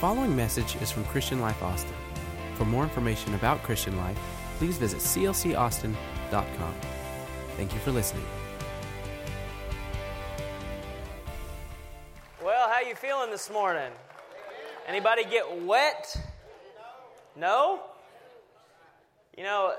following message is from Christian Life Austin. For more information about Christian Life, please visit clcaustin.com. Thank you for listening. Well, how you feeling this morning? Anybody get wet? No? You know,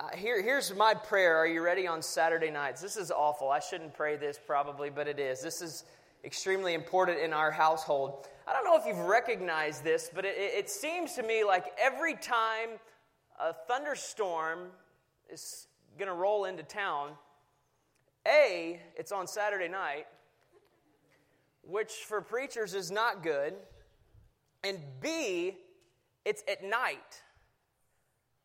uh, here, here's my prayer. Are you ready on Saturday nights? This is awful. I shouldn't pray this probably, but it is. This is extremely important in our household. I don't know if you've recognized this, but it, it seems to me like every time a thunderstorm is going to roll into town, A, it's on Saturday night, which for preachers is not good, and B, it's at night,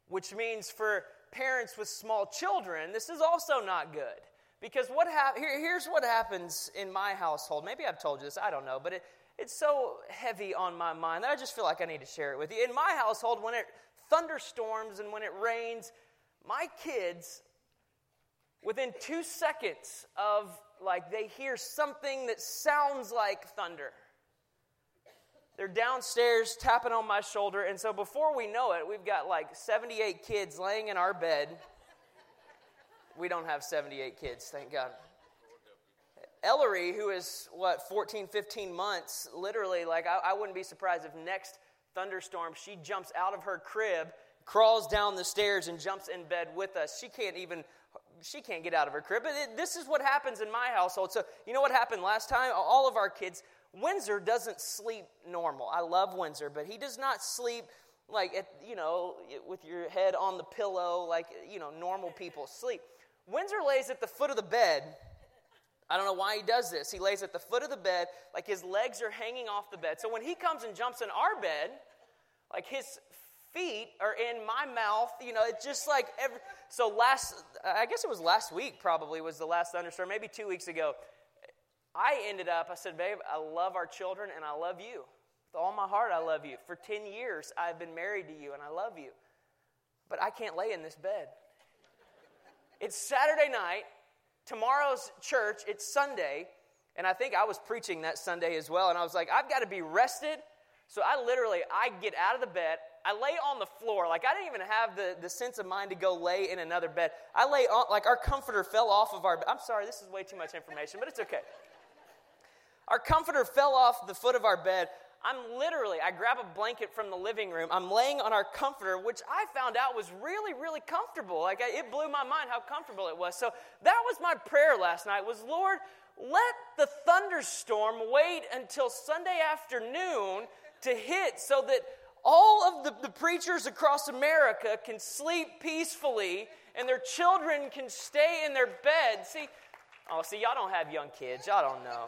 which means for parents with small children, this is also not good. Because what hap- Here, here's what happens in my household. Maybe I've told you this, I don't know, but it, it's so heavy on my mind that I just feel like I need to share it with you. In my household, when it thunderstorms and when it rains, my kids, within two seconds of like they hear something that sounds like thunder, they're downstairs tapping on my shoulder. And so before we know it, we've got like 78 kids laying in our bed. We don't have 78 kids, thank God. Ellery, who is what, 14, 15 months, literally, like, I, I wouldn't be surprised if next thunderstorm she jumps out of her crib, crawls down the stairs, and jumps in bed with us. She can't even she can't get out of her crib. But it, this is what happens in my household. So, you know what happened last time? All of our kids, Windsor doesn't sleep normal. I love Windsor, but he does not sleep like, at, you know, with your head on the pillow like, you know, normal people sleep. Windsor lays at the foot of the bed. I don't know why he does this. He lays at the foot of the bed, like his legs are hanging off the bed. So when he comes and jumps in our bed, like his feet are in my mouth. You know, it's just like every. So last, I guess it was last week. Probably was the last thunderstorm. Maybe two weeks ago. I ended up. I said, "Babe, I love our children and I love you with all my heart. I love you. For ten years, I've been married to you and I love you, but I can't lay in this bed. It's Saturday night. Tomorrow's church. It's Sunday." And I think I was preaching that Sunday as well. And I was like, I've got to be rested. So I literally, I get out of the bed. I lay on the floor. Like, I didn't even have the, the sense of mind to go lay in another bed. I lay on, like, our comforter fell off of our bed. I'm sorry, this is way too much information, but it's okay. Our comforter fell off the foot of our bed. I'm literally, I grab a blanket from the living room. I'm laying on our comforter, which I found out was really, really comfortable. Like, it blew my mind how comfortable it was. So that was my prayer last night was, Lord, let the thunderstorm wait until Sunday afternoon to hit so that all of the, the preachers across America can sleep peacefully and their children can stay in their bed. See, oh, see, y'all don't have young kids. Y'all don't know.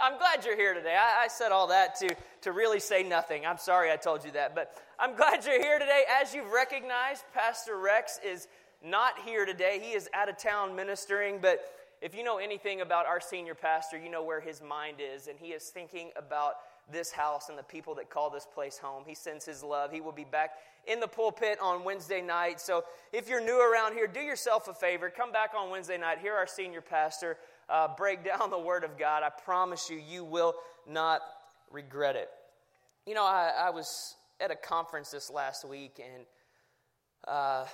I'm glad you're here today. I, I, said all that to, to really say nothing. I'm sorry I told you that. But I'm glad you're here today. As you've recognized, Pastor Rex is not here today. He is out of town ministering. But if you know anything about our senior pastor, you know where his mind is. And he is thinking about this house and the people that call this place home. He sends his love. He will be back in the pulpit on Wednesday night. So if you're new around here, do yourself a favor. Come back on Wednesday night. Hear our senior pastor uh, break down the Word of God. I promise you, you will not regret it. You know, I, I was at a conference this last week and uh,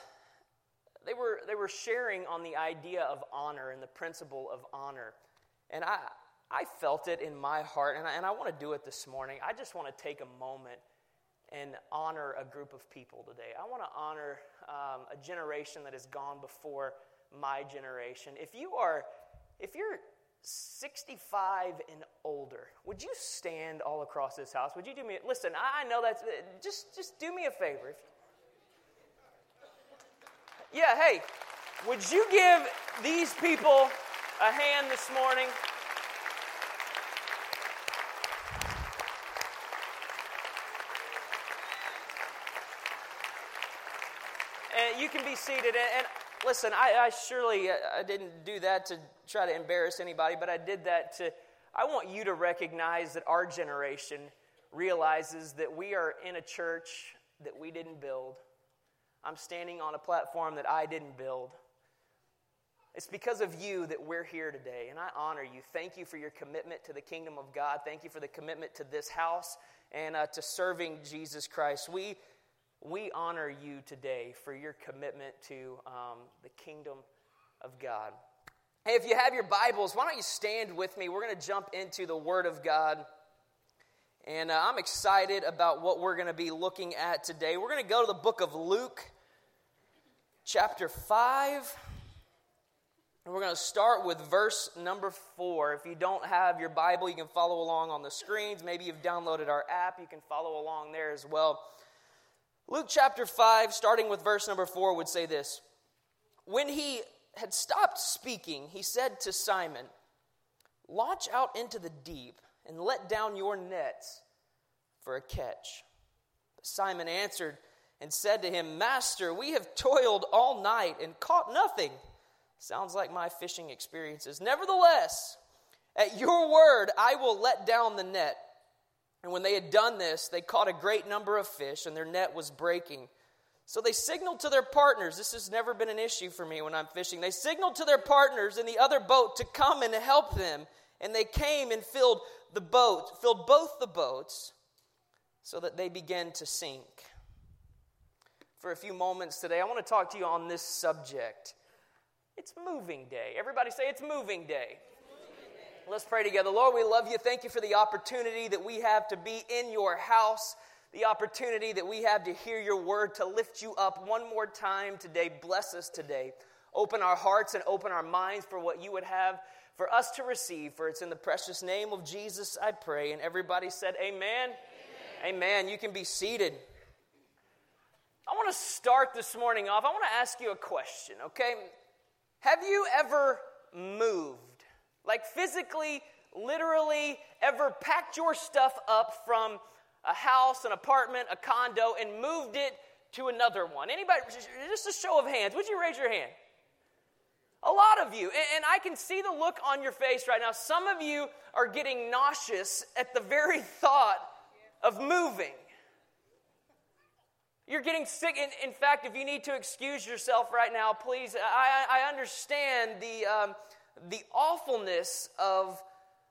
they, were, they were sharing on the idea of honor and the principle of honor. And I, I felt it in my heart, and I, and I want to do it this morning. I just want to take a moment and honor a group of people today. I want to honor um, a generation that has gone before my generation. If you are, if you're 65 and older, would you stand all across this house? Would you do me? Listen, I know that's just just do me a favor. If, yeah, hey, would you give these people a hand this morning? And you can be seated. And, listen, I, I surely uh, I didn't do that to try to embarrass anybody, but I did that to. I want you to recognize that our generation realizes that we are in a church that we didn't build. I'm standing on a platform that I didn't build. It's because of you that we're here today, and I honor you. Thank you for your commitment to the kingdom of God. Thank you for the commitment to this house and uh, to serving Jesus Christ. We, we honor you today for your commitment to um, the kingdom of God. Hey, if you have your Bibles, why don't you stand with me? We're going to jump into the Word of God. And uh, I'm excited about what we're going to be looking at today. We're going to go to the book of Luke, chapter 5. And we're going to start with verse number four. If you don't have your Bible, you can follow along on the screens. Maybe you've downloaded our app, you can follow along there as well. Luke chapter 5, starting with verse number four, would say this When he had stopped speaking, he said to Simon, Launch out into the deep and let down your nets for a catch. But Simon answered and said to him, Master, we have toiled all night and caught nothing. Sounds like my fishing experiences. Nevertheless, at your word, I will let down the net. And when they had done this, they caught a great number of fish, and their net was breaking. So they signaled to their partners. This has never been an issue for me when I'm fishing. They signaled to their partners in the other boat to come and help them. And they came and filled the boat, filled both the boats, so that they began to sink. For a few moments today, I want to talk to you on this subject it's moving day. Everybody say it's moving day. Let's pray together. Lord, we love you. Thank you for the opportunity that we have to be in your house, the opportunity that we have to hear your word, to lift you up one more time today. Bless us today. Open our hearts and open our minds for what you would have for us to receive. For it's in the precious name of Jesus I pray. And everybody said, Amen. Amen. Amen. You can be seated. I want to start this morning off. I want to ask you a question, okay? Have you ever moved? Like physically, literally, ever packed your stuff up from a house, an apartment, a condo, and moved it to another one? Anybody, just a show of hands, would you raise your hand? A lot of you. And I can see the look on your face right now. Some of you are getting nauseous at the very thought of moving. You're getting sick. In, in fact, if you need to excuse yourself right now, please, I, I understand the, um, the awfulness of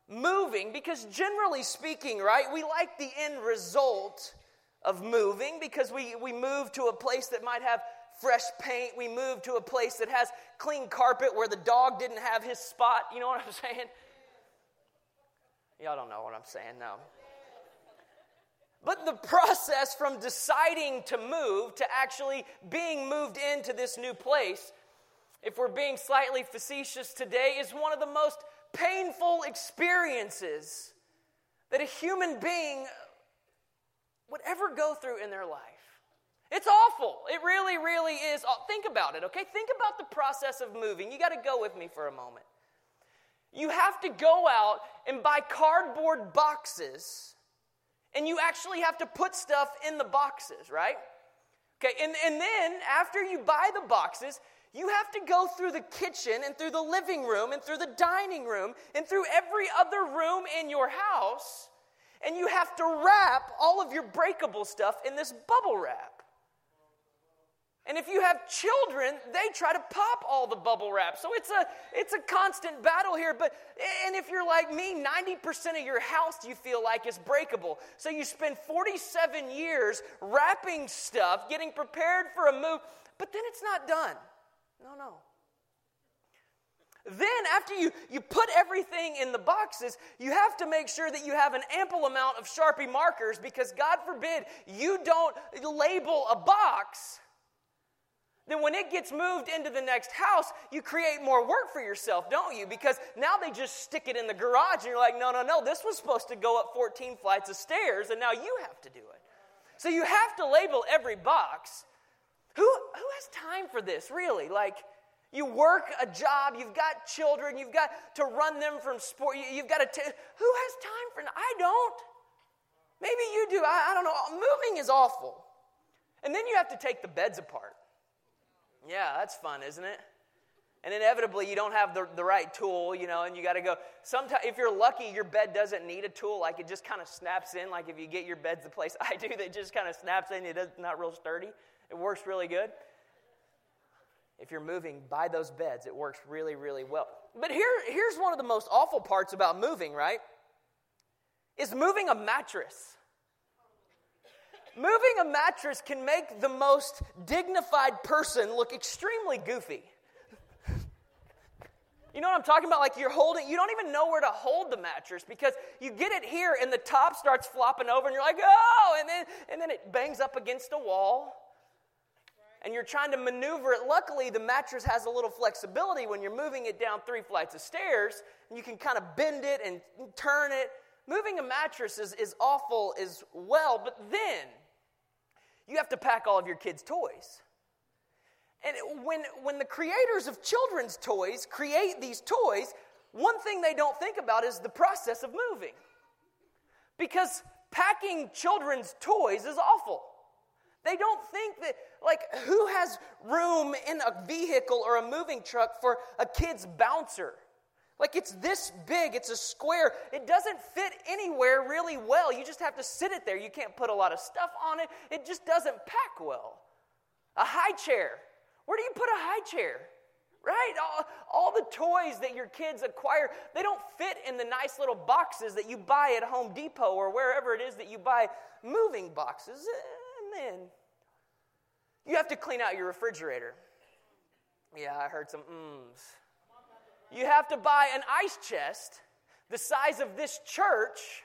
moving because, generally speaking, right, we like the end result of moving because we, we move to a place that might have fresh paint. We move to a place that has clean carpet where the dog didn't have his spot. You know what I'm saying? Y'all don't know what I'm saying, no. But the process from deciding to move to actually being moved into this new place, if we're being slightly facetious today, is one of the most painful experiences that a human being would ever go through in their life. It's awful. It really, really is. Think about it, okay? Think about the process of moving. You got to go with me for a moment. You have to go out and buy cardboard boxes and you actually have to put stuff in the boxes, right? Okay, and, and then after you buy the boxes, you have to go through the kitchen and through the living room and through the dining room and through every other room in your house, and you have to wrap all of your breakable stuff in this bubble wrap. And if you have children, they try to pop all the bubble wrap. So it's a it's a constant battle here. But and if you're like me, 90% of your house you feel like is breakable. So you spend 47 years wrapping stuff, getting prepared for a move, but then it's not done. No, no. Then, after you, you put everything in the boxes, you have to make sure that you have an ample amount of Sharpie markers because, God forbid, you don't label a box then when it gets moved into the next house, you create more work for yourself, don't you? Because now they just stick it in the garage and you're like, no, no, no, this was supposed to go up 14 flights of stairs and now you have to do it. So you have to label every box. Who, who has time for this, really? Like, you work a job, you've got children, you've got to run them from sport, you, have got to. T- who has time for? I don't. Maybe you do. I, I don't know. Moving is awful. And then you have to take the beds apart. Yeah, that's fun, isn't it? And inevitably, you don't have the, the right tool, you know, and you got to go. Sometimes, if you're lucky, your bed doesn't need a tool. Like it just kind of snaps in. Like if you get your beds the place I do, that just kind of snaps in. It's not real sturdy. It works really good. if you're moving buy those beds, it works really, really well. But here, here's one of the most awful parts about moving, right? Is moving a mattress. Moving a mattress can make the most dignified person look extremely goofy. You know what I'm talking about? Like you're holding, you don't even know where to hold the mattress because you get it here and the top starts flopping over and you're like, oh, and then, and then it bangs up against a wall and you're trying to maneuver it. Luckily, the mattress has a little flexibility when you're moving it down three flights of stairs, and you can kind of bend it and turn it. Moving a mattress is, is awful as well, but then you have to pack all of your kids' toys. And when, when the creators of children's toys create these toys, one thing they don't think about is the process of moving. Because packing children's toys is awful. They don't think that, like, who has room in a vehicle or a moving truck for a kid's bouncer? Like, it's this big, it's a square. It doesn't fit anywhere really well. You just have to sit it there. You can't put a lot of stuff on it, it just doesn't pack well. A high chair. Where do you put a high chair? Right? All, all, the toys that your kids acquire, they don't fit in the nice little boxes that you buy at Home Depot or wherever it is that you buy moving boxes eh, then you have to clean out your refrigerator. Yeah, I heard some mms. You have to buy an ice chest the size of this church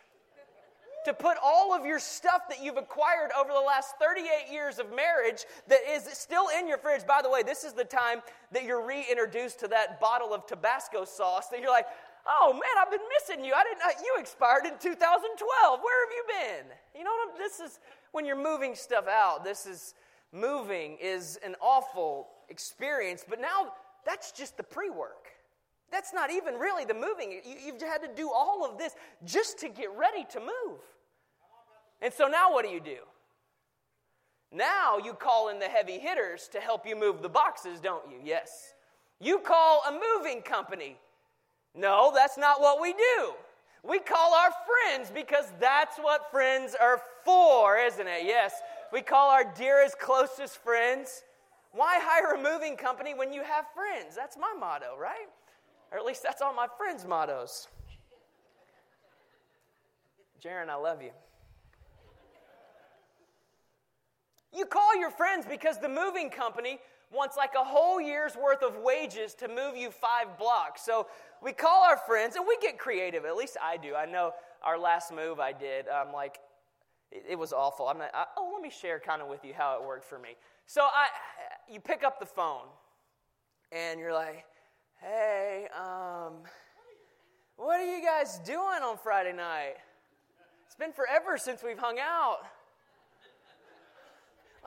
to put all of your stuff that you've acquired over the last 38 years of marriage that is still in your fridge. By the way, this is the time that you're reintroduced to that bottle of Tabasco sauce that you're like, oh man, I've been missing you. I didn't know you expired in 2012. Where have you been? You know what? I'm, this is when you're moving stuff out, this is moving is an awful experience, but now that's just the pre work. That's not even really the moving. You, have had to do all of this just to get ready to move. And so now what do you do? Now you call in the heavy hitters to help you move the boxes, don't you? Yes. You call a moving company. No, that's not what we do. We call our friends because that's what friends are for, isn't it? Yes. We call our dearest, closest friends. Why hire a moving company when you have friends? That's my motto, right? Or at least that's all my friends' mottos. Jaron, I love you. You call your friends because the moving company wants like a whole year's worth of wages to move you five blocks. So we call our friends and we get creative. At least I do. I know our last move I did, I'm like, it, it, was awful. I'm not, I, oh, let me share kind of with you how it worked for me. So I, you pick up the phone and you're like, hey, um, what are you guys doing on Friday night? It's been forever since we've hung out.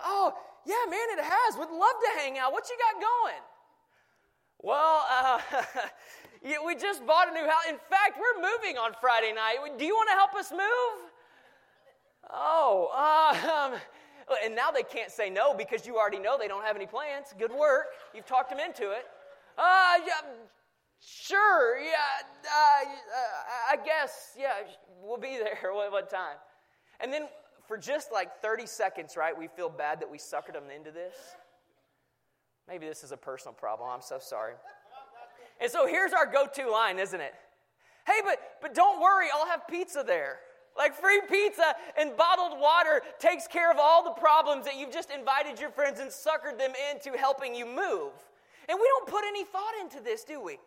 Oh, yeah, man, it has. Would love to hang out. What you got going? Well, uh, we just bought a new house. In fact, we're moving on Friday night. Do you want to help us move? Oh, um, and now they can't say no because you already know they don't have any plans. Good work. You've talked them into it. Uh, yeah, sure, yeah, uh, uh, I guess, yeah, we'll be there. what time? And then for just like 30 seconds, right, we feel bad that we suckered them into this. Maybe this is a personal problem. I'm so sorry. And so here's our go to line, isn't it? Hey, but, but don't worry, I'll have pizza there. Like free pizza and bottled water takes care of all the problems that you've just invited your friends and suckered them into helping you move. And we don't put any thought into this, do we?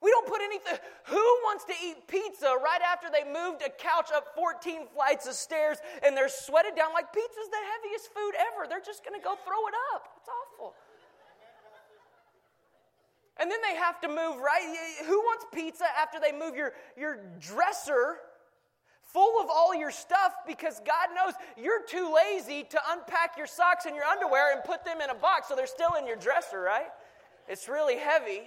We don't put anything. Who wants to eat pizza right after they moved a couch up 14 flights of stairs and they're sweated down like pizza's the heaviest food ever? They're just going to go throw it up. It's awful. And then they have to move, right? Who wants pizza after they move your, your dresser full of all your stuff because God knows you're too lazy to unpack your socks and your underwear and put them in a box so they're still in your dresser, right? It's really heavy.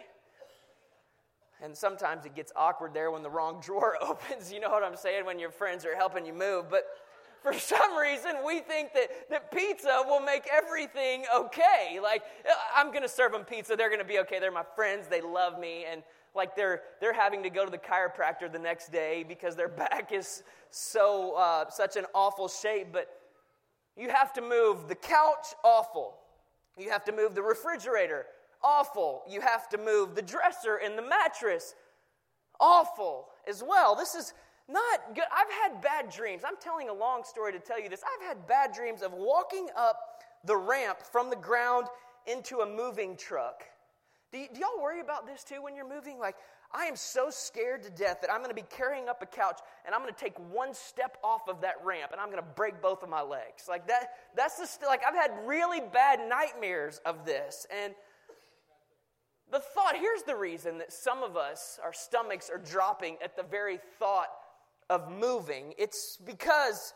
And sometimes it gets awkward there when the wrong drawer opens. You know what I'm saying? When your friends are helping you move. But for some reason, we think that, that pizza will make everything okay. Like, I'm going to serve them pizza. They're going to be okay. They're my friends. They love me. And like they're, they're having to go to the chiropractor the next day because their back is so, uh, such an awful shape. But you have to move the couch, awful. You have to move the refrigerator, awful. You have to move the dresser and the mattress. Awful as well. This is not good. I've had bad dreams. I'm telling a long story to tell you this. I've had bad dreams of walking up the ramp from the ground into a moving truck. Do, y- do y'all worry about this too when you're moving? Like, I am so scared to death that I'm going to be carrying up a couch and I'm going to take one step off of that ramp and I'm going to break both of my legs. Like that that's just like I've had really bad nightmares of this. And the thought, here's the reason that some of us our stomachs are dropping at the very thought of moving. It's because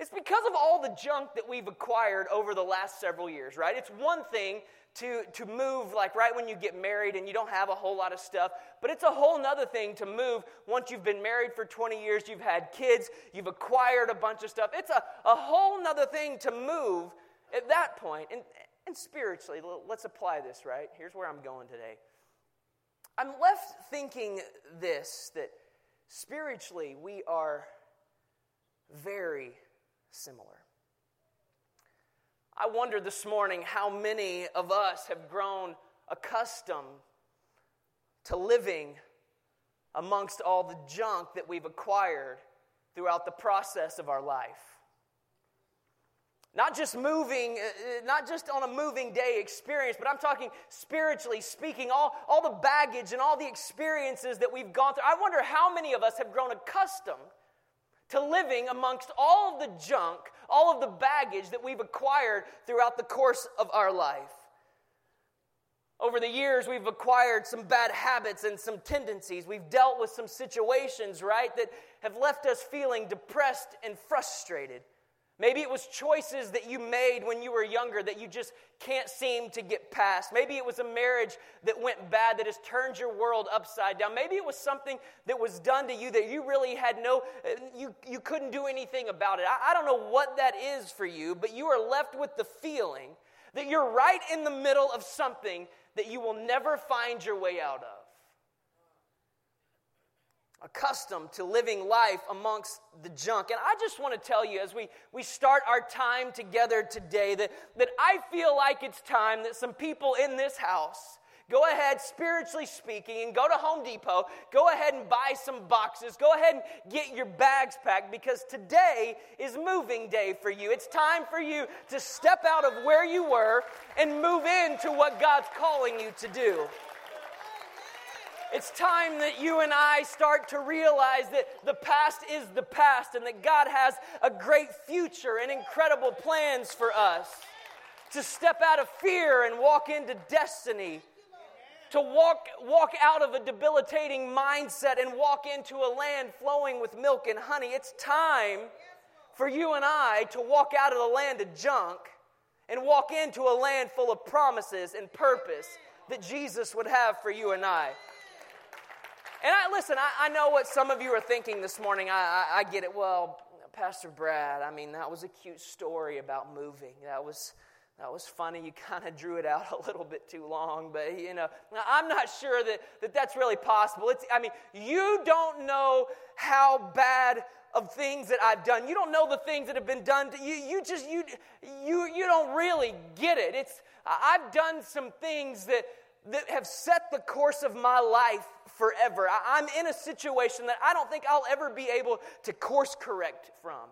it's because of all the junk that we've acquired over the last several years, right? It's one thing to, to move like right when you get married and you don't have a whole lot of stuff, but it's a whole nother thing to move once you've been married for 20 years, you've had kids, you've acquired a bunch of stuff. It's a, a whole nother thing to move at that point. And, and spiritually, let's apply this, right? Here's where I'm going today. I'm left thinking this that spiritually we are very similar. I wonder this morning how many of us have grown accustomed to living amongst all the junk that we've acquired throughout the process of our life. Not just moving, uh, uh, not just on a moving day experience, but I'm talking spiritually speaking, all, all the baggage and all the experiences that we've gone through. I wonder how many of us have grown accustomed to living amongst all of the junk, all of the baggage that we've acquired throughout the course of our life. Over the years, we've acquired some bad habits and some tendencies. We've dealt with some situations, right, that have left us feeling depressed and frustrated. Maybe it was choices that you made when you were younger that you just can't seem to get past. Maybe it was a marriage that went bad that has turned your world upside down. Maybe it was something that was done to you that you really had no, you, you couldn't do anything about it. I, I don't know what that is for you, but you are left with the feeling that you're right in the middle of something that you will never find your way out of accustomed to living life amongst the junk. And I just want to tell you as we, we start our time together today that, that I feel like it's time that some people in this house go ahead, spiritually speaking, and go to Home Depot, go ahead and buy some boxes, go ahead and get your bags packed because today is moving day for you. It's time for you to step out of where you were and move into what God's calling you to do. It's time that you and I start to realize that the past is the past and that God has a great future and incredible plans for us. To step out of fear and walk into destiny. To walk, walk out of a debilitating mindset and walk into a land flowing with milk and honey. It's time for you and I to walk out of the land of junk and walk into a land full of promises and purpose that Jesus would have for you and I. And I listen, I, I know what some of you are thinking this morning. I, I, I get it. Well, Pastor Brad, I mean, that was a cute story about moving. That was that was funny. You kind of drew it out a little bit too long, but you know, I'm not sure that, that that's really possible. It's, I mean, you don't know how bad of things that I've done. You don't know the things that have been done to you. You just you you you don't really get it. It's I've done some things that that have set the course of my life forever. I, am in a situation that I don't think I'll ever be able to course correct from.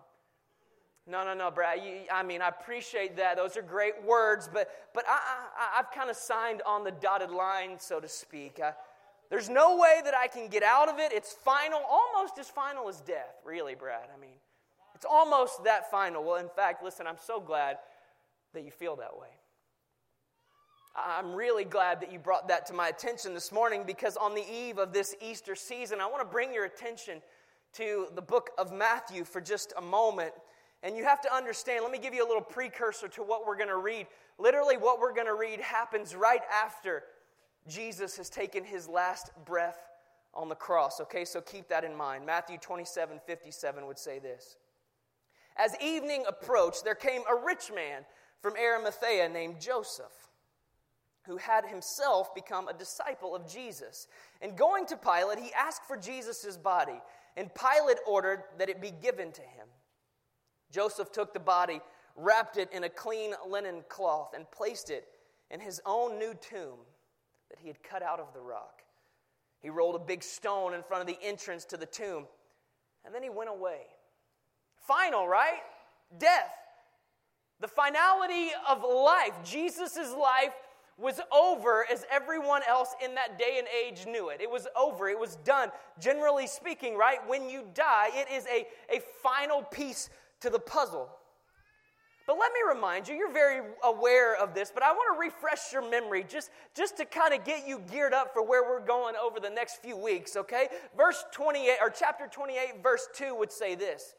No, no, no, Brad. You, I mean, I appreciate that. Those are great words, but, but I, have kind of signed on the dotted line, so to speak. I, there's no way that I can get out of it. It's final, almost as final as death, really, Brad. I mean, it's almost that final. Well, in fact, listen, I'm so glad that you feel that way. I'm really glad that you brought that to my attention this morning because on the eve of this Easter season, I want to bring your attention to the book of Matthew for just a moment. And you have to understand, let me give you a little precursor to what we're going to read. Literally, what we're going to read happens right after Jesus has taken his last breath on the cross. Okay, so keep that in mind. Matthew 27 57 would say this As evening approached, there came a rich man from Arimathea named Joseph who had himself become a disciple of Jesus. And going to Pilate, he asked for Jesus' body, and Pilate ordered that it be given to him. Joseph took the body, wrapped it in a clean linen cloth, and placed it in his own new tomb that he had cut out of the rock. He rolled a big stone in front of the entrance to the tomb, and then he went away. Final, right? Death. The finality of life. Jesus' life was over as everyone else in that day and age knew it. It was over, it was done. Generally speaking, right? When you die, it is a, a final piece to the puzzle. But let me remind you, you're very aware of this, but I want to refresh your memory just, just to kind of get you geared up for where we're going over the next few weeks, okay? Verse 28, or chapter 28, verse 2 would say this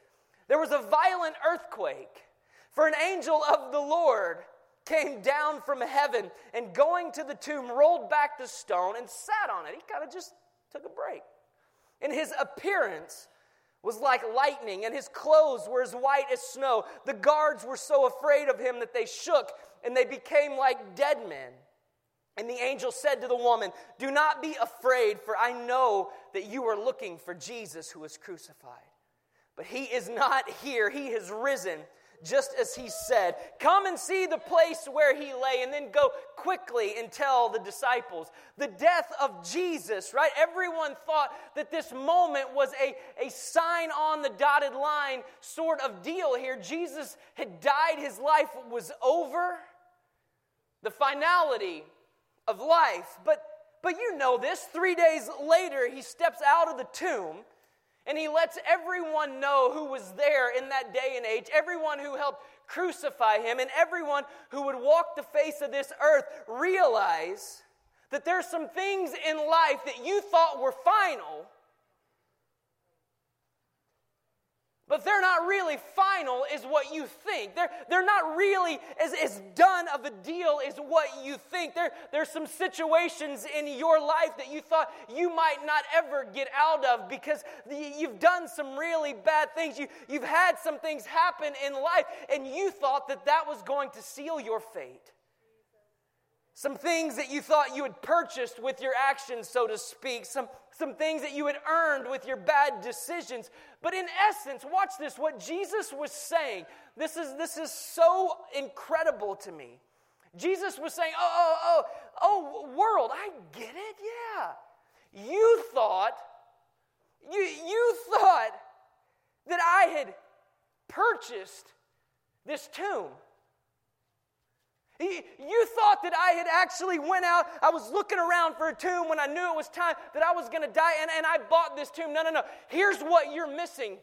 There was a violent earthquake, for an angel of the Lord came down from heaven and going to the tomb, rolled back the stone and sat on it. He kind of just took a break. And his appearance, was like lightning, and his clothes were as white as snow. The guards were so afraid of him that they shook and they became like dead men. And the angel said to the woman, Do not be afraid, for I know that you are looking for Jesus who was crucified. But he is not here, he has risen just as he said. Come and see the place where he lay, and then go quickly and tell the disciples. The death of Jesus, right? Everyone thought that this moment was a, a sign on the dotted line sort of deal here. Jesus had died, his life was over. The finality of life. But but you know this, three days later, he steps out of the tomb and he lets everyone know who was there in that day and age, everyone who helped crucify him, and everyone who would walk the face of this earth realize that there's some things in life that you thought were final But they're not really final, is what you think. They're, they're not really as, as done of a deal is what you think. There, there's some situations in your life that you thought you might not ever get out of because you've done some really bad things. You, you've had some things happen in life, and you thought that that was going to seal your fate. Some things that you thought you had purchased with your actions, so to speak. Some, some things that you had earned with your bad decisions. But in essence, watch this what Jesus was saying. This is, this is so incredible to me. Jesus was saying, Oh, oh, oh, oh, world, I get it. Yeah. You thought, you, you thought that I had purchased this tomb. You thought that I had actually went out, I was looking around for a tomb when I knew it was time that I was going to die, and, and I bought this tomb. No, no, no. Here's what you're missing.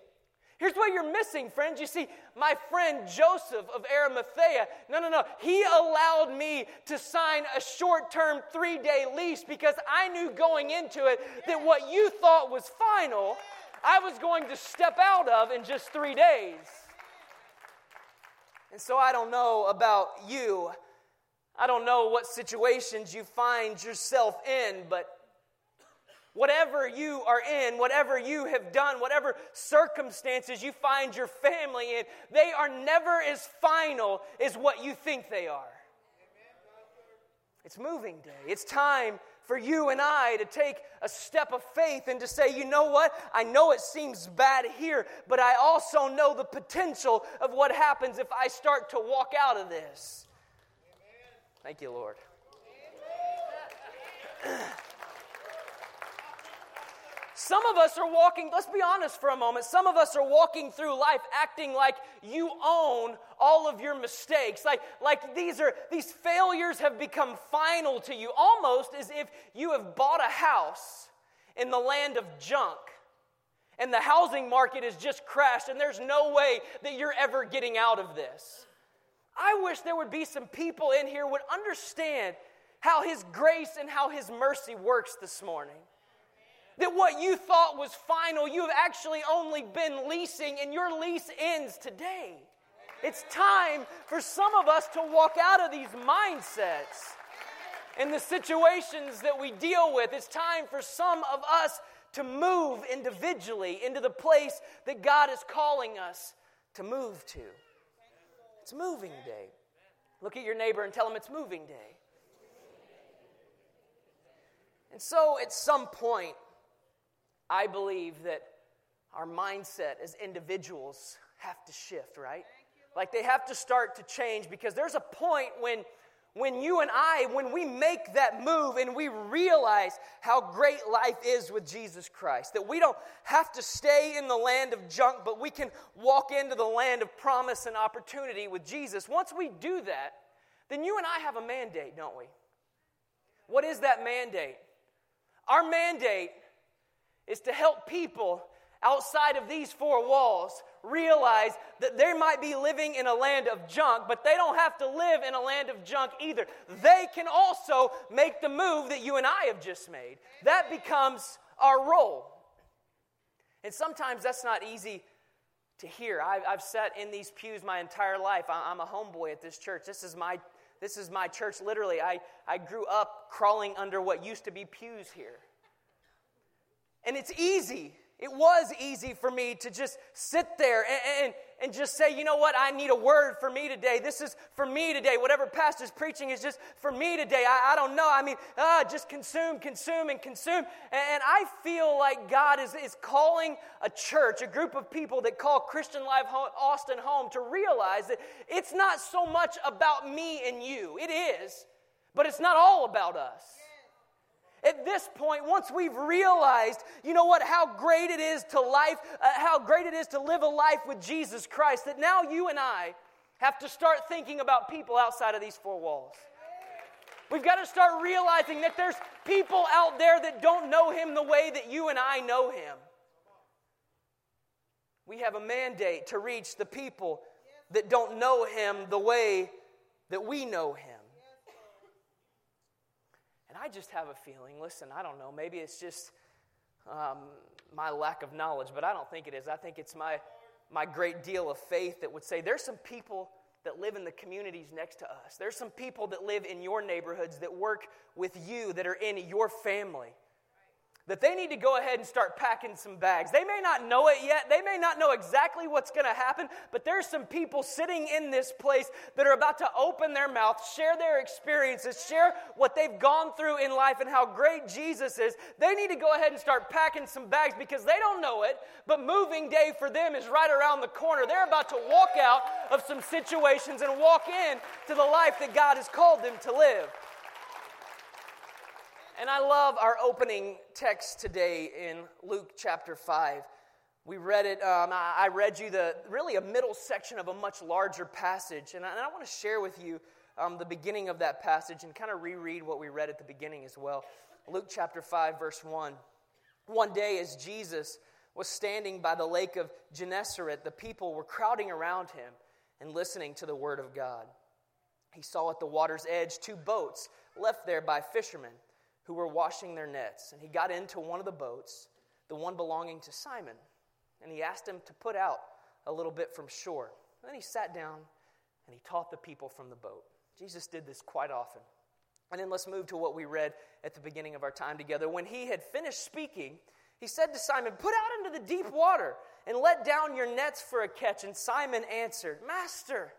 Here's what you're missing, friends. You see, my friend Joseph of Arimathea, no, no, no. He allowed me to sign a short term three day lease because I knew going into it that what you thought was final, I was going to step out of in just three days. And so I don't know about you. I don't know what situations you find yourself in, but whatever you are in, whatever you have done, whatever circumstances you find your family in, they are never as final as what you think they are. It's moving day. It's time for you and I to take a step of faith and to say, you know what? I know it seems bad here, but I also know the potential of what happens if I start to walk out of this. Amen. Thank you, Lord. Some of us are walking, let's be honest for a moment, some of us are walking through life acting like you own all of your mistakes. Like, like these are these failures have become final to you, almost as if you have bought a house in the land of junk. And the housing market has just crashed, and there's no way that you're ever getting out of this. I wish there would be some people in here would understand how his grace and how his mercy works this morning that what you thought was final, you've actually only been leasing, and your lease ends today. It's time for some of us to walk out of these mindsets and the situations that we deal with. It's time for some of us to move individually into the place that God is calling us to move to. It's moving day. Look at your neighbor and tell him it's moving day. And so, at some point, I believe that our mindset as individuals have to shift, right? Like they have to start to change because there's a point when when you and I, when we make that move and we realize how great life is with Jesus Christ, that we don't have to stay in the land of junk, but we can walk into the land of promise and opportunity with Jesus. Once we do that, then you and I have a mandate, don't we? What is that mandate? Our mandate is to help people outside of these four walls realize that they might be living in a land of junk, but they don't have to live in a land of junk either. They can also make the move that you and I have just made. That becomes our role. And sometimes that's not easy to hear. I've, I've sat in these pews my entire life. I'm a homeboy at this church. This is my, this is my church, literally. I, I grew up crawling under what used to be pews here. And it's easy it was easy for me to just sit there and, and, and, just say, you know what, I need a word for me today. This is for me today. Whatever pastor's preaching is just for me today. I, I don't know. I mean, uh, just consume, consume, and consume. And, and I feel like God is, is calling a church, a group of people that call Christian Life Austin home to realize that it's not so much about me and you. It is, but it's not all about us. At this point, once we've realized, you know what, how great it is to life, uh, how great it is to live a life with Jesus Christ, that now you and I have to start thinking about people outside of these four walls. We've got to start realizing that there's people out there that don't know Him the way that you and I know Him. We have a mandate to reach the people that don't know Him the way that we know Him. I just have a feeling, listen, I don't know, maybe it's just um, my lack of knowledge, but I don't think it is. I think it's my, my great deal of faith that would say there's some people that live in the communities next to us. There's some people that live in your neighborhoods that work with you, that are in your family that they need to go ahead and start packing some bags. They may not know it yet, they may not know exactly what's going to happen, but there's some people sitting in this place that are about to open their mouth, share their experiences, share what they've gone through in life and how great Jesus is. They need to go ahead and start packing some bags because they don't know it, but moving day for them is right around the corner. They're about to walk out of some situations and walk in to the life that God has called them to live. And I love our opening text today in Luke chapter 5. We read it, um, I, read you the really a middle section of a much larger passage. And I, I want to share with you um, the beginning of that passage and kind of reread what we read at the beginning as well. Luke chapter 5, verse 1. One day, as Jesus was standing by the lake of Gennesaret, the people were crowding around him and listening to the word of God. He saw at the water's edge two boats left there by fishermen who were washing their nets. And he got into one of the boats, the one belonging to Simon, and he asked him to put out a little bit from shore. And then he sat down and he taught the people from the boat. Jesus did this quite often. And then let's move to what we read at the beginning of our time together. When he had finished speaking, he said to Simon, Put out into the deep water and let down your nets for a catch. And Simon answered, Master,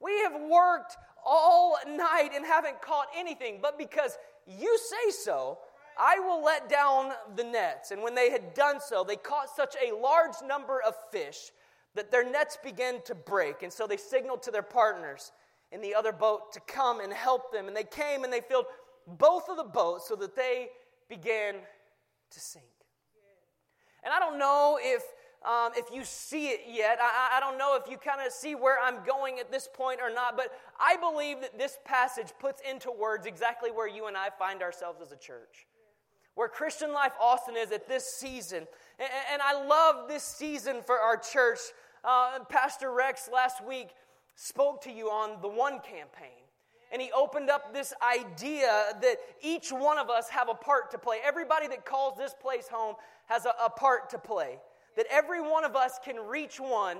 we have worked all night and haven't caught anything, but because you say so, I will let down the nets. And when they had done so, they caught such a large number of fish that their nets began to break. And so they signaled to their partners in the other boat to come and help them. And they came and they filled both of the boats so that they began to sink. And I don't know if um, if you see it yet. I, I don't know if you kind of see where I'm going at this point or not, but I believe that this passage puts into words exactly where you and I find ourselves as a church. Where Christian Life Austin is at this season. And, and I love this season for our church. Uh, Pastor Rex last week spoke to you on the One campaign and he opened up this idea that each one of us have a part to play. Everybody that calls this place home has a, a, part to play that every one of us can reach one.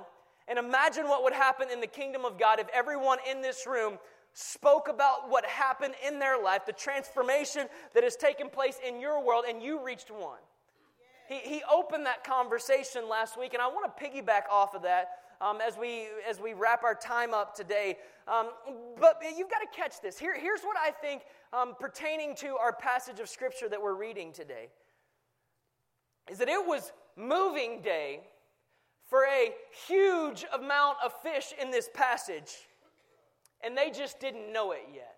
And imagine what would happen in the kingdom of God if everyone in this room spoke about what happened in their life, the transformation that has taken place in your world, and you reached one. He, he opened that conversation last week, and I want to piggyback off of that um, as, we, as we wrap our time up today. Um, but you've got to catch this. Here, here's what I think um, pertaining to our passage of Scripture that we're reading today is that it was moving day for a huge amount of fish in this passage, and they just didn't know it yet.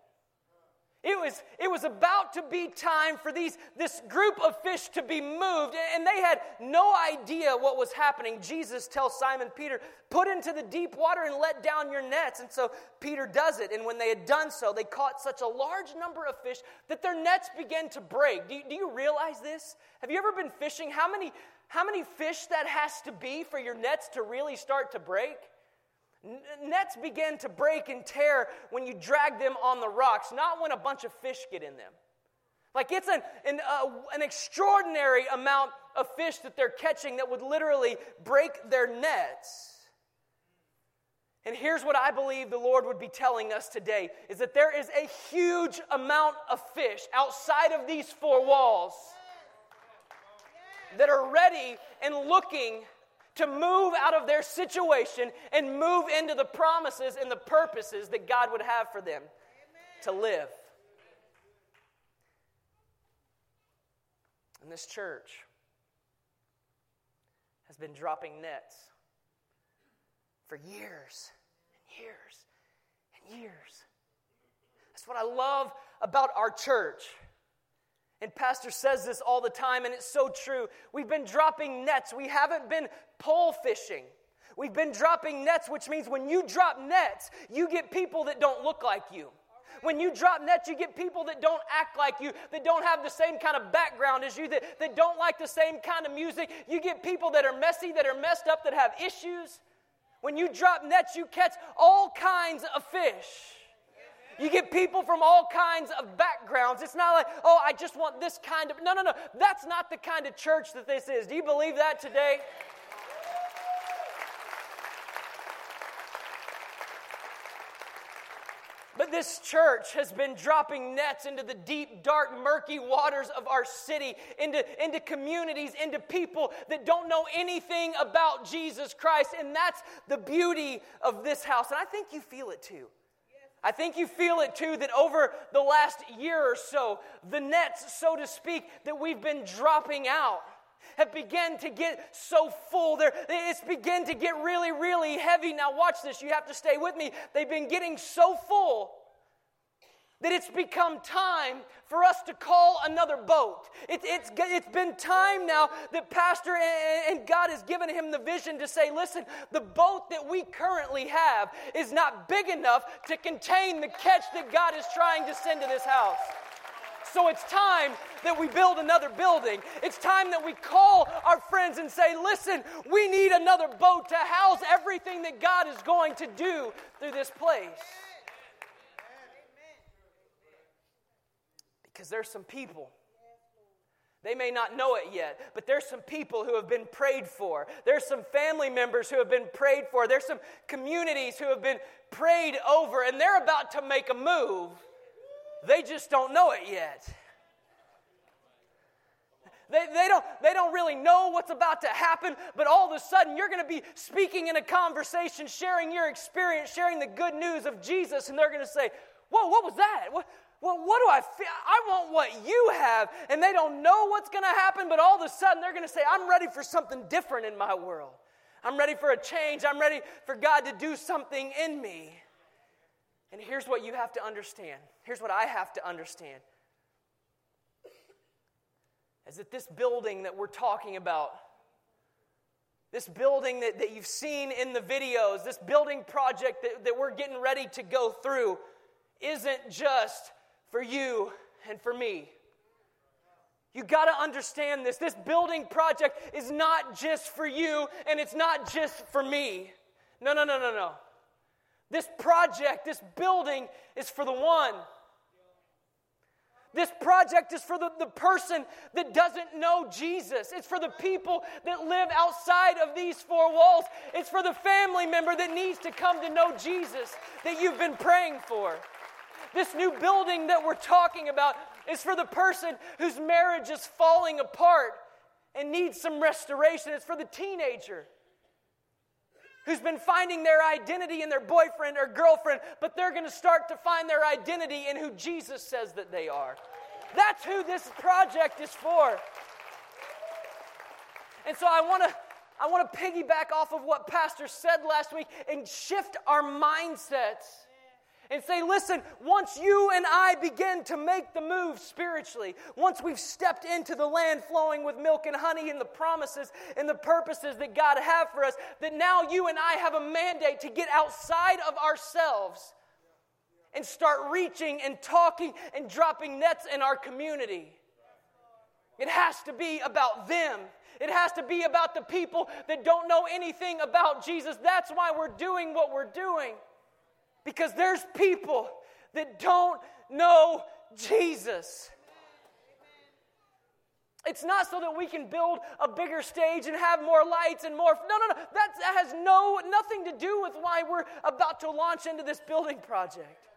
It was, it was about to be time for these, this group of fish to be moved, and they had no idea what was happening. Jesus tells Simon Peter, Put into the deep water and let down your nets. And so Peter does it. And when they had done so, they caught such a large number of fish that their nets began to break. Do you, do you realize this? Have you ever been fishing? How many, how many fish that has to be for your nets to really start to break? Nets begin to break and tear when you drag them on the rocks, not when a bunch of fish get in them. Like it's an, an, uh, an extraordinary amount of fish that they're catching that would literally break their nets. And here's what I believe the Lord would be telling us today is that there is a huge amount of fish outside of these four walls that are ready and looking to move out of their situation and move into the promises and the purposes that God would have for them Amen. to live. And this church has been dropping nets for years and years and years. That's what I love about our church. And Pastor says this all the time, and it's so true. We've been dropping nets, we haven't been pole fishing. We've been dropping nets, which means when you drop nets, you get people that don't look like you. When you drop nets, you get people that don't act like you, that don't have the same kind of background as you, that, that don't like the same kind of music. You get people that are messy, that are messed up, that have issues. When you drop nets, you catch all kinds of fish. You get people from all kinds of backgrounds. It's not like, oh, I just want this kind of. No, no, no. That's not the kind of church that this is. Do you believe that today? But this church has been dropping nets into the deep, dark, murky waters of our city, into, into communities, into people that don't know anything about Jesus Christ. And that's the beauty of this house. And I think you feel it too. I think you feel it too that over the last year or so, the nets, so to speak, that we've been dropping out have begun to get so full. They're, it's begun to get really, really heavy. Now, watch this. You have to stay with me. They've been getting so full that it's become time for us to call another boat. It, it's, it's been time now that Pastor and, and God has given him the vision to say, listen, the boat that we currently have is not big enough to contain the catch that God is trying to send to this house. So it's time that we build another building. It's time that we call our friends and say, listen, we need another boat to house everything that God is going to do through this place. Because there's some people. They may not know it yet, but there's some people who have been prayed for. There's some family members who have been prayed for. There's some communities who have been prayed over, and they're about to make a move. They just don't know it yet. They, they, don't, they don't really know what's about to happen, but all of a sudden you're going to be speaking in a conversation, sharing your experience, sharing the good news of Jesus, and they're going to say, Whoa, what was that? What, well, what do I feel? I want what you have. And they don't know what's going to happen, but all of a sudden they're going to say, I'm ready for something different in my world. I'm ready for a change. I'm ready for God to do something in me. And here's what you have to understand. Here's what I have to understand. Is that this building that we're talking about, this building that, that you've seen in the videos, this building project that, that we're getting ready to go through, isn't just for you and for me. You got to understand this. This building project is not just for you and it's not just for me. No, no, no, no, no. This project, this building is for the one. This project is for the, the person that doesn't know Jesus. It's for the people that live outside of these four walls. It's for the family member that needs to come to know Jesus that you've been praying for. This new building that we're talking about is for the person whose marriage is falling apart and needs some restoration. It's for the teenager who's been finding their identity in their boyfriend or girlfriend, but they're going to start to find their identity in who Jesus says that they are. That's who this project is for. And so I want to I want to piggyback off of what pastor said last week and shift our mindsets and say, listen, once you and I begin to make the move spiritually, once we've stepped into the land flowing with milk and honey and the promises and the purposes that God have for us, that now you and I have a mandate to get outside of ourselves and start reaching and talking and dropping nets in our community. It has to be about them. It has to be about the people that don't know anything about Jesus. That's why we're doing what we're doing. Because there's people that don't know Jesus. It's not so that we can build a bigger stage and have more lights and more. No, no, no. That, has no nothing to do with why we're about to launch into this building project.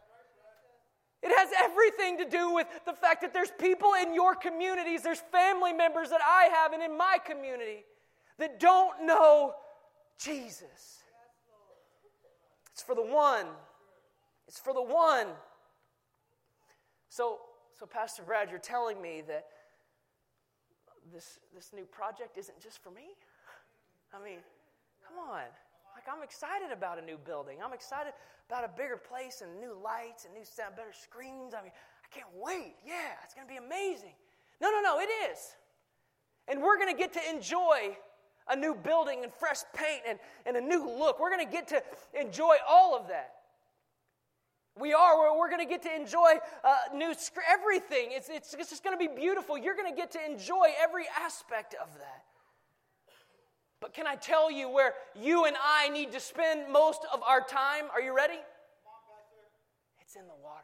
It has everything to do with the fact that there's people in your communities, there's family members that I have and in my community that don't know Jesus. It's for the one. It's for the one. So, so Pastor Brad, you're telling me that this, this new project isn't just for me? I mean, come on. Like, I'm excited about a new building. I'm excited about a bigger place and new lights and new sound, better screens. I mean, I can't wait. Yeah, it's going to be amazing. No, no, no, it is. And we're going to get to enjoy a new building and fresh paint and, and a new look. We're going to get to enjoy all of that. We are. We're, we're going to get to enjoy uh, new everything. It's, it's, it's just going to be beautiful. You're going to get to enjoy every aspect of that. But can I tell you where you and I need to spend most of our time? Are you ready? It's in the water.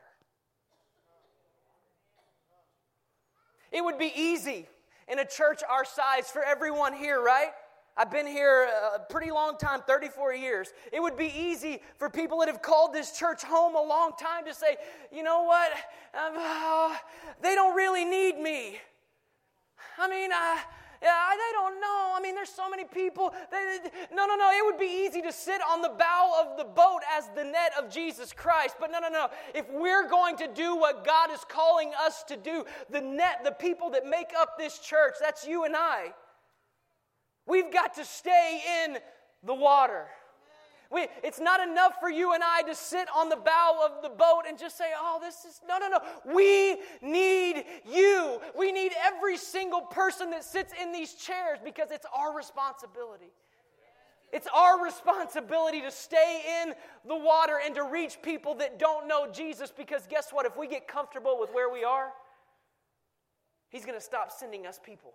It would be easy in a church our size for everyone here, right? I've been here a pretty long time 34 years. It would be easy for people that have called this church home a long time to say, you know what? Um, uh, they don't really need me. I mean, uh, yeah, they don't know. I mean, there's so many people. They, no, no, no. It would be easy to sit on the bow of the boat as the net of Jesus Christ. But no, no, no. If we're going to do what God is calling us to do, the net, the people that make up this church, that's you and I. We've got to stay in the water. We, it's not enough for you and I to sit on the bow of the boat and just say, oh, this is. No, no, no. We need you. We need every single person that sits in these chairs because it's our responsibility. It's our responsibility to stay in the water and to reach people that don't know Jesus because guess what? If we get comfortable with where we are, He's going to stop sending us people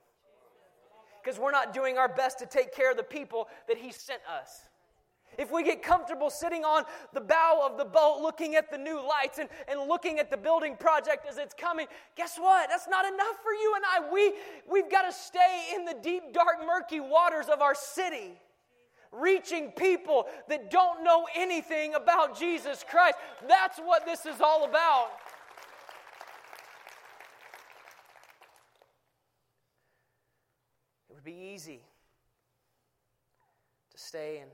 because we're not doing our best to take care of the people that He sent us. If we get comfortable sitting on the bow of the boat looking at the new lights and, and looking at the building project as it's coming, guess what? That's not enough for you and I. We, we've got to stay in the deep, dark, murky waters of our city, reaching people that don't know anything about Jesus Christ. That's what this is all about. It would be easy to stay and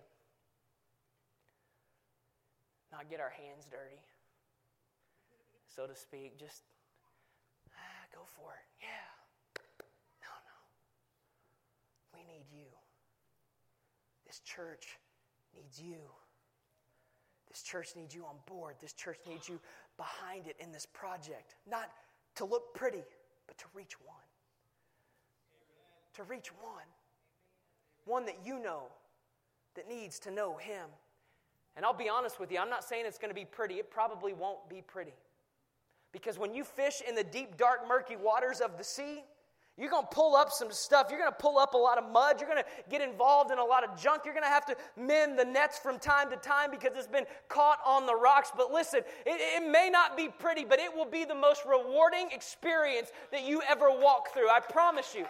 not get our hands dirty, so to speak. Just ah, go for it. Yeah. No, no. We need you. This church needs you. This church needs you on board. This church needs you behind it in this project. Not to look pretty, but to reach one. To reach one. One that you know that needs to know Him. And I'll be honest with you, I'm not saying it's going to be pretty. It probably won't be pretty. Because when you fish in the deep, dark, murky waters of the sea, you're going to pull up some stuff. You're going to pull up a lot of mud. You're going to get involved in a lot of junk. You're going to have to mend the nets from time to time because it's been caught on the rocks. But listen, it, it may not be pretty, but it will be the most rewarding experience that you ever walk through. I promise you.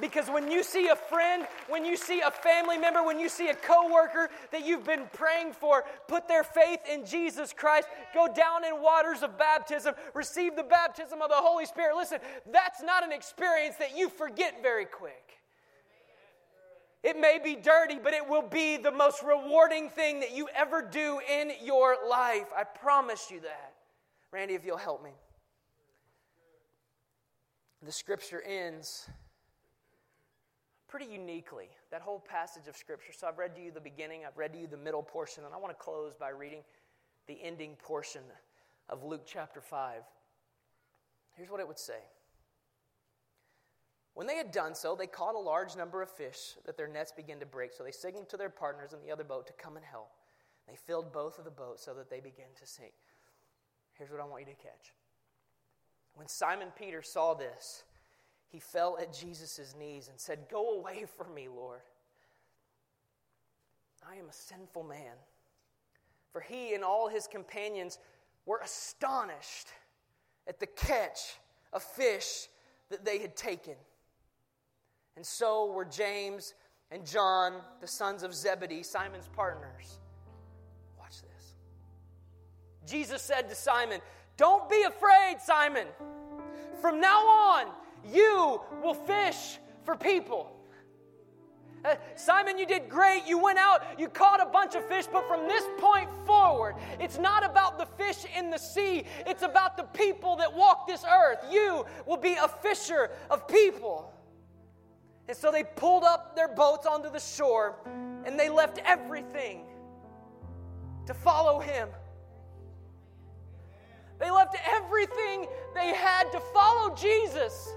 Because when you see a friend, when you see a family member, when you see a coworker that you've been praying for, put their faith in Jesus Christ, go down in waters of baptism, receive the baptism of the Holy Spirit. Listen, that's not an experience that you forget very quick. It may be dirty, but it will be the most rewarding thing that you ever do in your life. I promise you that. Randy, if you'll help me. The scripture ends pretty uniquely, that whole passage of Scripture. So I've read to you the beginning, I've read to you the middle portion, and I want to close by reading the ending portion. of Luke chapter 5. Here's what it would say. When they had done so, they caught a large number of fish that their nets began to break. So they signaled to their partners in the other boat to come and help. They filled both of the boats so that they began to sink. Here's what I want you to catch. When Simon Peter saw this, he fell at Jesus' knees and said, Go away from me, Lord. I am a sinful man. For he and all his companions were astonished at the catch of fish that they had taken. And so were James and John, the sons of Zebedee, Simon's partners. Watch this. Jesus said to Simon, Don't be afraid, Simon. From now on, you will fish for people. Uh, Simon, you did great. You went out, you caught a bunch of fish, but from this point forward, it's not about the fish in the sea, it's about the people that walk this earth. You will be a fisher of people. And so they pulled up their boats onto the shore and they left everything to follow him. They left everything they had to follow Jesus.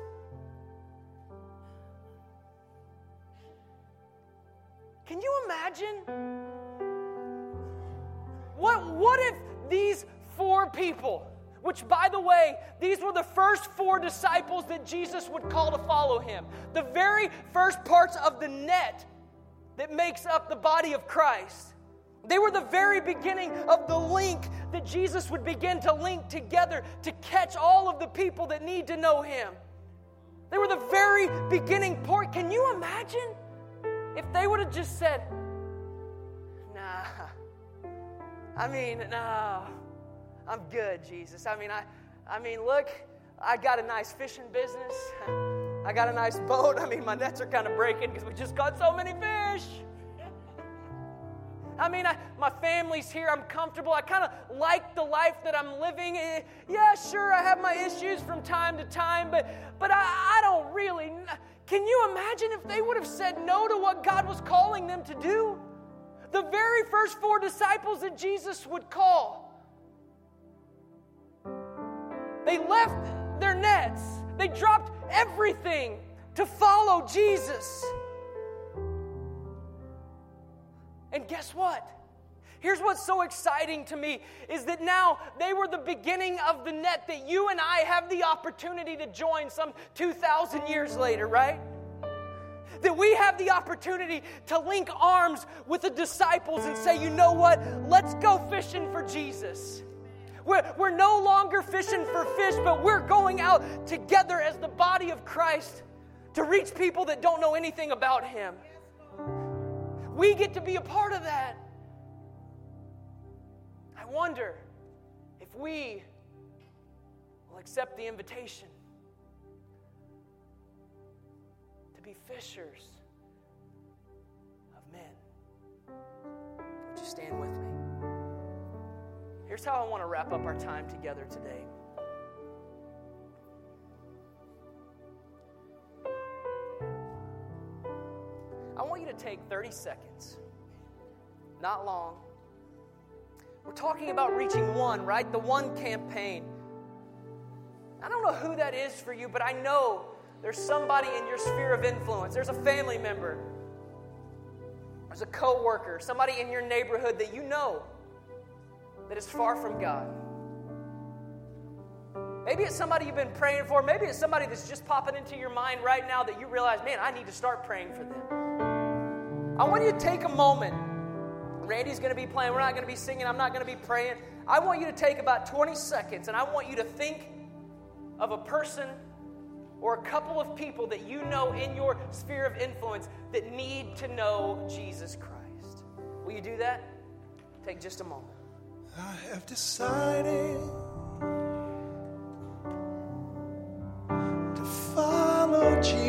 Can you imagine? What, what if these four people, which, by the way, these were the first four disciples that Jesus would call to follow him, the very first parts of the net that makes up the body of Christ. They were the very beginning of the link that Jesus would begin to link together to catch all of the people that need to know him. They were the very beginning point. Can you imagine? If they would have just said, nah, I mean, no, I'm good, Jesus. I mean, I, I mean, look, I got a nice fishing business. I got a nice boat. I mean, my nets are kind of breaking because we just caught so many fish. I mean, I, my family's here. I'm comfortable. I kind of like the life that I'm living. Eh, yeah, sure, I have my issues from time to time, but, but I, I don't really. Can you imagine if they would have said no to what God was calling them to do? The very first four disciples that Jesus would call. They left their nets, they dropped everything to follow Jesus. And guess what? Here's what's so exciting to me is that now they were the beginning of the net that you and I have the opportunity to join some 2,000 years later, right? That we have the opportunity to link arms with the disciples and say, you know what? Let's go fishing for Jesus. We're, we're no longer fishing for fish, but we're going out together as the body of Christ to reach people that don't know anything about Him. We get to be a part of that wonder if we will accept the invitation to be fishers of men. Would you stand with me? Here's how I want to wrap up our time together today. I want you to take 30 seconds, not long we're talking about reaching one, right? The one campaign. I don't know who that is for you, but I know there's somebody in your sphere of influence. There's a family member. There's a coworker, somebody in your neighborhood that you know that is far from God. Maybe it's somebody you've been praying for. Maybe it's somebody that's just popping into your mind right now that you realize, man, I need to start praying for them. I want you to take a moment Randy's going to be playing. We're not going to be singing. I'm not going to be praying. I want you to take about 20 seconds and I want you to think of a person or a couple of people that you know in your sphere of influence that need to know Jesus Christ. Will you do that? Take just a moment. I have decided to follow Jesus.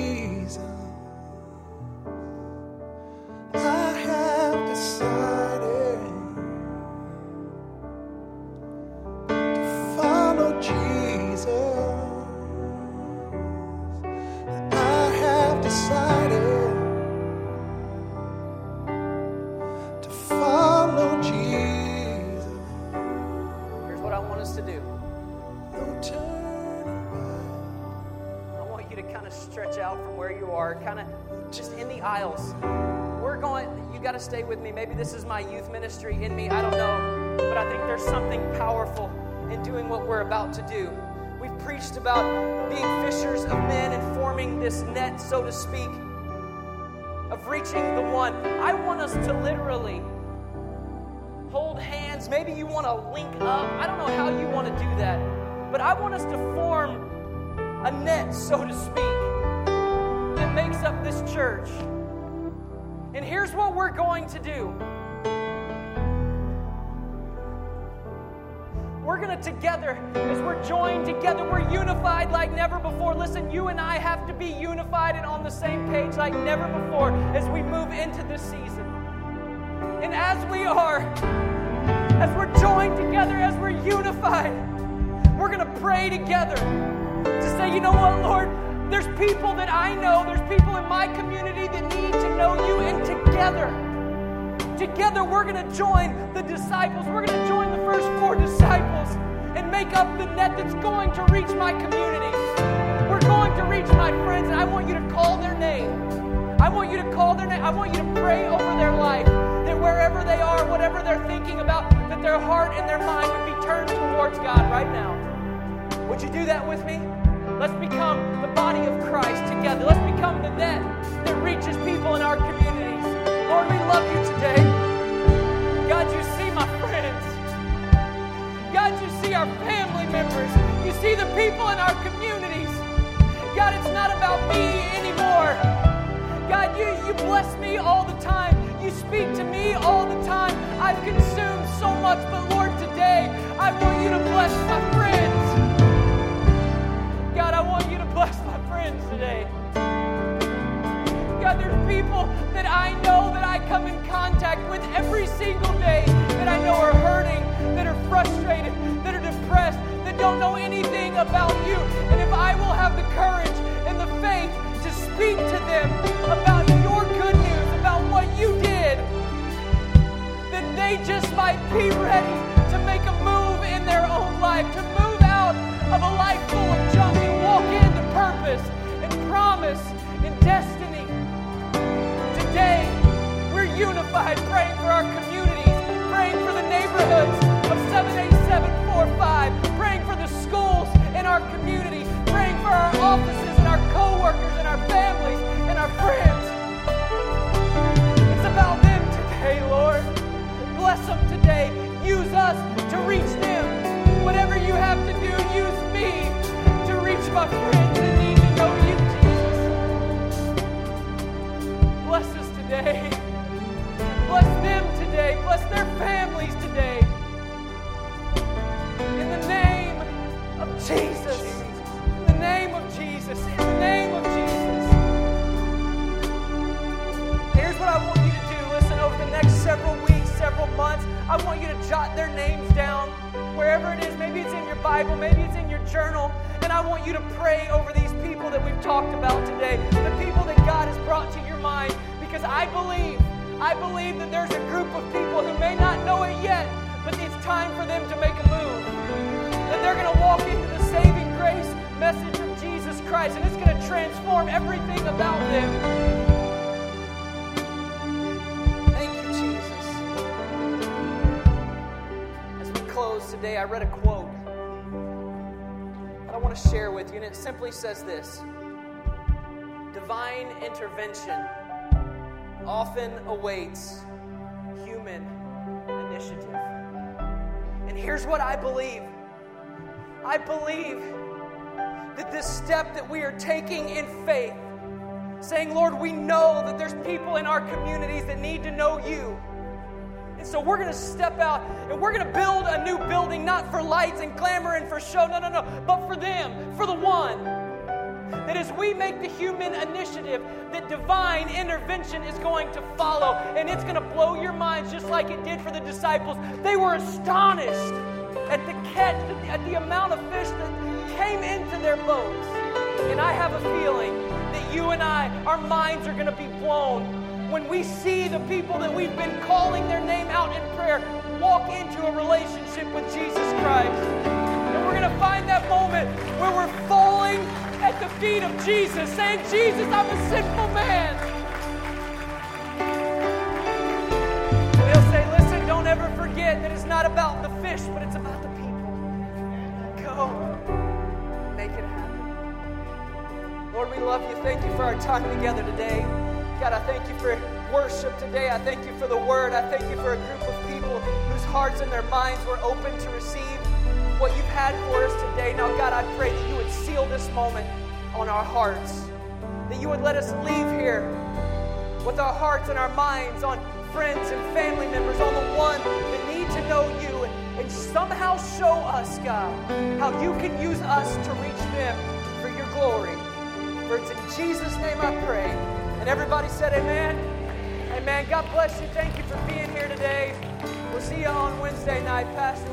My youth ministry in me. I don't know. But I think there's something powerful in doing what we're about to do. We've preached about being fishers of men and forming this net, so to speak, of reaching the one. I want us to literally hold hands. Maybe you want to link up. I don't know how you want to do that. But I want us to form a net, so to speak, that makes up this church. And here's what we're going to do. We're going to together, as we're joined together, we're unified like never before. Listen, you and I have to be unified and on the same page like never before as we move into this season. And as we are, as we're joined together, as we're unified, we're going to pray together to say, you know what, Lord? There's people that I know, there's people in my community that need to know you, and together, together we're going to join the disciples. We're going to join the first four disciples and make up the net that's going to reach my community. We're going to reach my friends, and I want you to call their name. I want you to call their name. I want you to pray over their life that wherever they are, whatever they're thinking about, that their heart and their mind would be turned towards God right now. Would you do that with me? Let's become the body of Christ together. Let's become the net that reaches people in our communities. Lord, we love you today. God, you see my friends. God, you see our family members. You see the people in our communities. God, it's not about me anymore. God, you, you bless me all the time. You speak to me all the time. I've consumed so much, but Lord, today I want you to bless my friends. God, I want you to bless my friends today. God, there's people that I know that I come in contact with every single day that I know are hurting, that are frustrated, that are depressed, that don't know anything about you. And if I will have the courage and the faith to speak to them about your good news, about what you did, then they just might be ready to make a move in their own life, to move out of a life full of junk and walk into purpose and promise and destiny. Today, we're unified, praying for our communities, praying for the neighborhoods of 78745, praying for the schools in our community, praying for our offices and our co-workers and our families and our friends. It's about them today, Lord. Bless them today. Use us to reach them. Whatever you have to do, use me to reach my friends that need today. Bless them today. Bless their families today. In the name of Jesus. In the name of Jesus. In the name of Jesus. Here's what I want you to do. Listen, over the next several weeks, several months, I want you to jot their names down wherever it is. Maybe it's in your Bible, maybe it's in your journal. And I want you to pray over these people that we've talked about today, the people that God has brought to your mind, because I believe, I believe that there's a group of people who may not know it yet, but it's time for them to make a move. That they're going to walk into the saving grace message of Jesus Christ, and it's going to transform everything about them. Thank you, Jesus. As we close today, I read a quote that I want to share with you, and it simply says this Divine intervention often awaits human initiative. And here's what I believe I believe that this step that we are taking in faith, saying, Lord, we know that there's people in our communities that need to know you. And so we're going to step out and we're going to build a new building, not for lights and glamour and for show, no, no, no, but for them, for the one. That as we make the human initiative, that divine intervention is going to follow. And it's going to blow your minds just like it did for the disciples. They were astonished at the catch, at the amount of fish that came into their boats. And I have a feeling that you and I, our minds are going to be blown when we see the people that we've been calling their name out in prayer walk into a relationship with Jesus Christ. And we're going to find that moment where we're falling at the feet of Jesus, saying, Jesus, I'm a sinful man. And he'll say, Listen, don't ever forget that it's not about the fish, but it's about the people. Go, make it happen. Lord, we love you. Thank you for our time together today. God, I thank you for worship today. I thank you for the word. I thank you for a group of people whose hearts and their minds were open to receive what you've had for us today. Now, God, I pray that you would seal this moment on our hearts, that you would let us leave here with our hearts and our minds on friends and family members, on the one that need to know you, and, and somehow show us, God, how you can use us to reach them for your glory. For it's in Jesus' name I pray. And everybody said, Amen. Amen. God bless you. Thank you for being here today. We'll see you on Wednesday night. Pastor